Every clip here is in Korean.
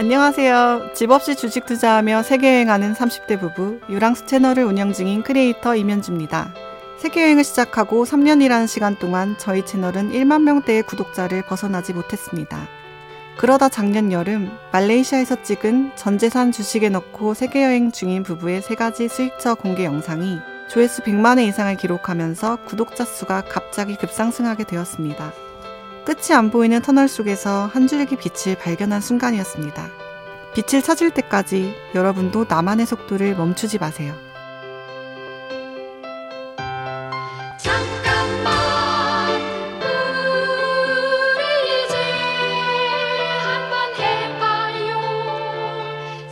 안녕하세요. 집 없이 주식 투자하며 세계여행하는 30대 부부 유랑스 채널을 운영 중인 크리에이터 이면주입니다. 세계여행을 시작하고 3년이라는 시간 동안 저희 채널은 1만 명대의 구독자를 벗어나지 못했습니다. 그러다 작년 여름 말레이시아에서 찍은 전 재산 주식에 넣고 세계여행 중인 부부의 세 가지 수익처 공개 영상이 조회수 100만 회 이상을 기록하면서 구독자 수가 갑자기 급상승하게 되었습니다. 끝이 안 보이는 터널 속에서 한 줄기 빛을 발견한 순간이었습니다. 빛을 찾을 때까지 여러분도 나만의 속도를 멈추지 마세요. 잠깐만 우리 이제 한번 해봐요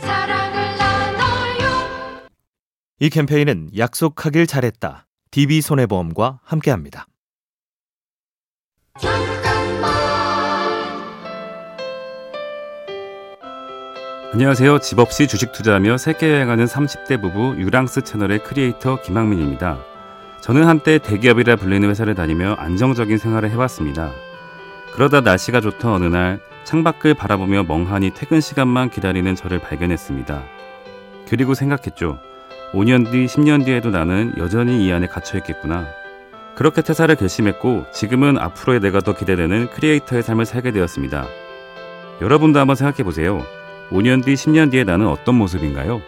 사랑을 나눠요 이 캠페인은 약속하길 잘했다. DB손해보험과 함께합니다. 안녕하세요. 집 없이 주식 투자하며 세계 여행하는 30대 부부 유랑쓰 채널의 크리에이터 김학민입니다. 저는 한때 대기업이라 불리는 회사를 다니며 안정적인 생활을 해왔습니다. 그러다 날씨가 좋던 어느 날 창밖을 바라보며 멍하니 퇴근 시간만 기다리는 저를 발견했습니다. 그리고 생각했죠. 5년 뒤, 10년 뒤에도 나는 여전히 이 안에 갇혀 있겠구나. 그렇게 퇴사를 결심했고 지금은 앞으로의 내가 더 기대되는 크리에이터의 삶을 살게 되었습니다. 여러분도 한번 생각해 보세요. 5년 뒤, 10년 뒤에 나는 어떤 모습인가요?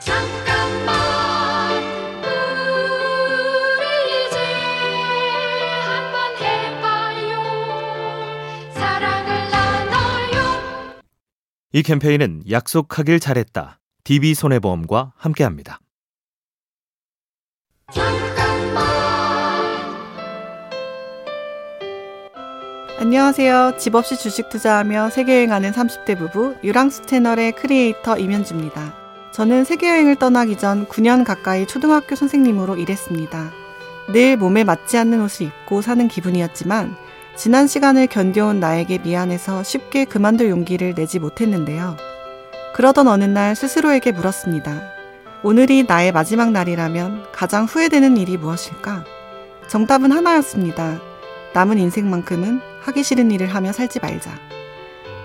잠깐만 우리 이제 한번 해봐요 사랑을 나눠요 이 캠페인은 약속하길 잘했다. DB손해보험과 함께합니다. 안녕하세요. 집 없이 주식 투자하며 세계여행하는 30대 부부 유랑스 채널의 크리에이터 이면주입니다. 저는 세계여행을 떠나기 전 9년 가까이 초등학교 선생님으로 일했습니다. 늘 몸에 맞지 않는 옷을 입고 사는 기분이었지만 지난 시간을 견뎌온 나에게 미안해서 쉽게 그만둘 용기를 내지 못했는데요. 그러던 어느 날 스스로에게 물었습니다. 오늘이 나의 마지막 날이라면 가장 후회되는 일이 무엇일까? 정답은 하나였습니다. 남은 인생만큼은 하기 싫은 일을 하며 살지 말자.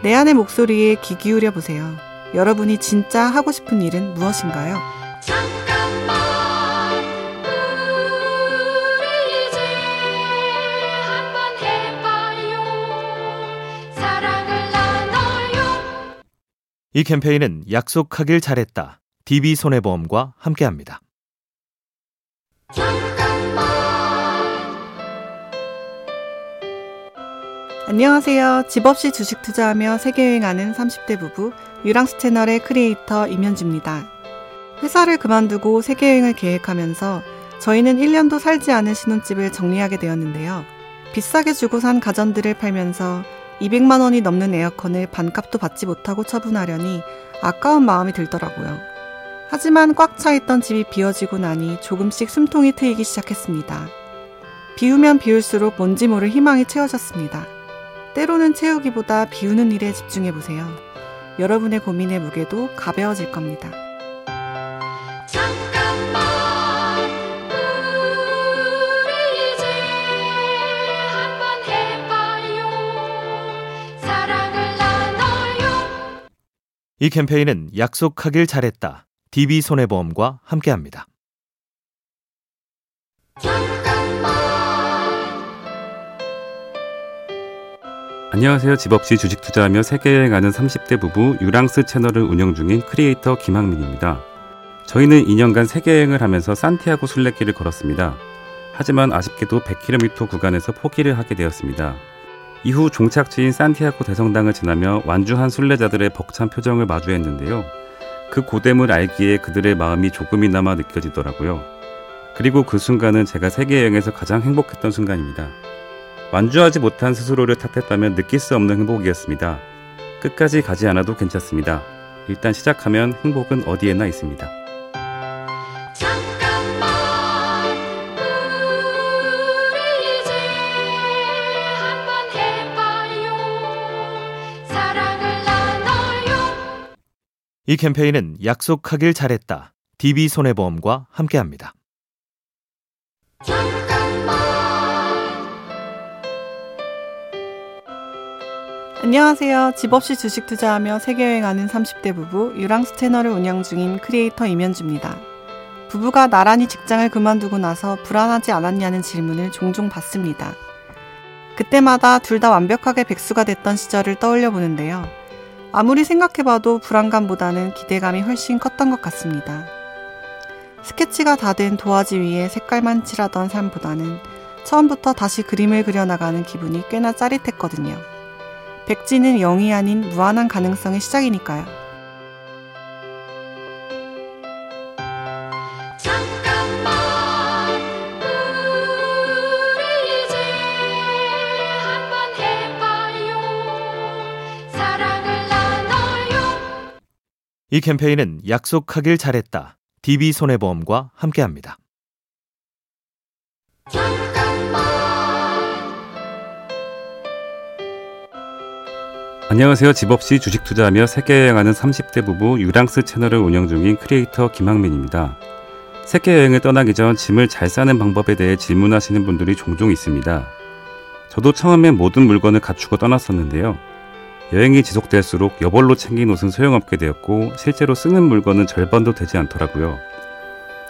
내 안의 목소리에 귀 기울여 보세요. 여러분이 진짜 하고 싶은 일은 무엇인가요? 잠깐만 우리 이제 한번 해봐요 사랑을 나눠요 이 캠페인은 약속하길 잘했다. DB손해보험과 함께합니다. 안녕하세요. 집 없이 주식 투자하며 세계여행하는 30대 부부 유랑쓰 채널의 크리에이터 임현주입니다. 회사를 그만두고 세계여행을 계획하면서 저희는 1년도 살지 않은 신혼집을 정리하게 되었는데요. 비싸게 주고 산 가전들을 팔면서 200만 원이 넘는 에어컨을 반값도 받지 못하고 처분하려니 아까운 마음이 들더라고요. 하지만 꽉 차 있던 집이 비어지고 나니 조금씩 숨통이 트이기 시작했습니다. 비우면 비울수록 뭔지 모를 희망이 채워졌습니다. 때로는 채우기보다 비우는 일에 집중해 보세요. 여러분의 고민의 무게도 가벼워질 겁니다. 잠깐만 우리 이제 한번 해봐요 사랑을 나눠요 이 캠페인은 약속하길 잘했다. DB손해보험과 함께합니다. 안녕하세요. 집 없이 주식 투자하며 세계 여행하는 30대 부부 유랑스 채널을 운영 중인 크리에이터 김학민입니다. 저희는 2년간 세계 여행을 하면서 산티아고 순례길을 걸었습니다. 하지만 아쉽게도 100km 구간에서 포기를 하게 되었습니다. 이후 종착지인 산티아고 대성당을 지나며 완주한 순례자들의 벅찬 표정을 마주했는데요. 그 고됨을 알기에 그들의 마음이 조금이나마 느껴지더라고요. 그리고 그 순간은 제가 세계 여행에서 가장 행복했던 순간입니다. 완주하지 못한 스스로를 탓했다면 느낄 수 없는 행복이었습니다. 끝까지 가지 않아도 괜찮습니다. 일단 시작하면 행복은 어디에나 있습니다. 잠깐만 우리 이제 한번 해봐요 사랑을 나눠요 이 캠페인은 약속하길 잘했다. DB손해보험과 함께합니다. 안녕하세요. 집 없이 주식 투자하며 세계여행하는 30대 부부 유랑쓰 채널을 운영 중인 크리에이터 임현주입니다. 부부가 나란히 직장을 그만두고 나서 불안하지 않았냐는 질문을 종종 받습니다. 그때마다 둘 다 완벽하게 백수가 됐던 시절을 떠올려 보는데요. 아무리 생각해봐도 불안감보다는 기대감이 훨씬 컸던 것 같습니다. 스케치가 다 된 도화지 위에 색깔만 칠하던 삶보다는 처음부터 다시 그림을 그려나가는 기분이 꽤나 짜릿했거든요. 백지는 0이 아닌 무한한 가능성의 시작이니까요. 잠깐만 우리 이제 한번 해봐요 사랑을 나눠요 이 캠페인은 약속하길 잘했다. DB손해보험과 함께합니다. 안녕하세요. 집 없이 주식 투자하며 세계 여행하는 30대 부부 유랑스 채널을 운영 중인 크리에이터 김학민입니다. 세계 여행을 떠나기 전 짐을 잘 싸는 방법에 대해 질문하시는 분들이 종종 있습니다. 저도 처음엔 모든 물건을 갖추고 떠났었는데요. 여행이 지속될수록 여벌로 챙긴 옷은 소용없게 되었고 실제로 쓰는 물건은 절반도 되지 않더라고요.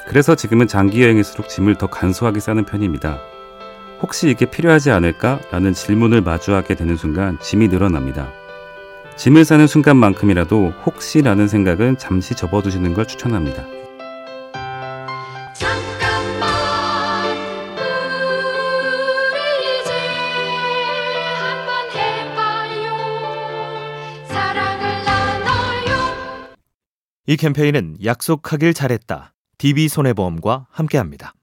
그래서 지금은 장기 여행일수록 짐을 더 간소하게 싸는 편입니다. 혹시 이게 필요하지 않을까? 라는 질문을 마주하게 되는 순간 짐이 늘어납니다. 짐을 싸는 순간만큼이라도 혹시라는 생각은 잠시 접어두시는 걸 추천합니다. 잠깐만 우리 이제 한번 해봐요 사랑을 나눠요 이 캠페인은 약속하길 잘했다. DB손해보험과 함께합니다.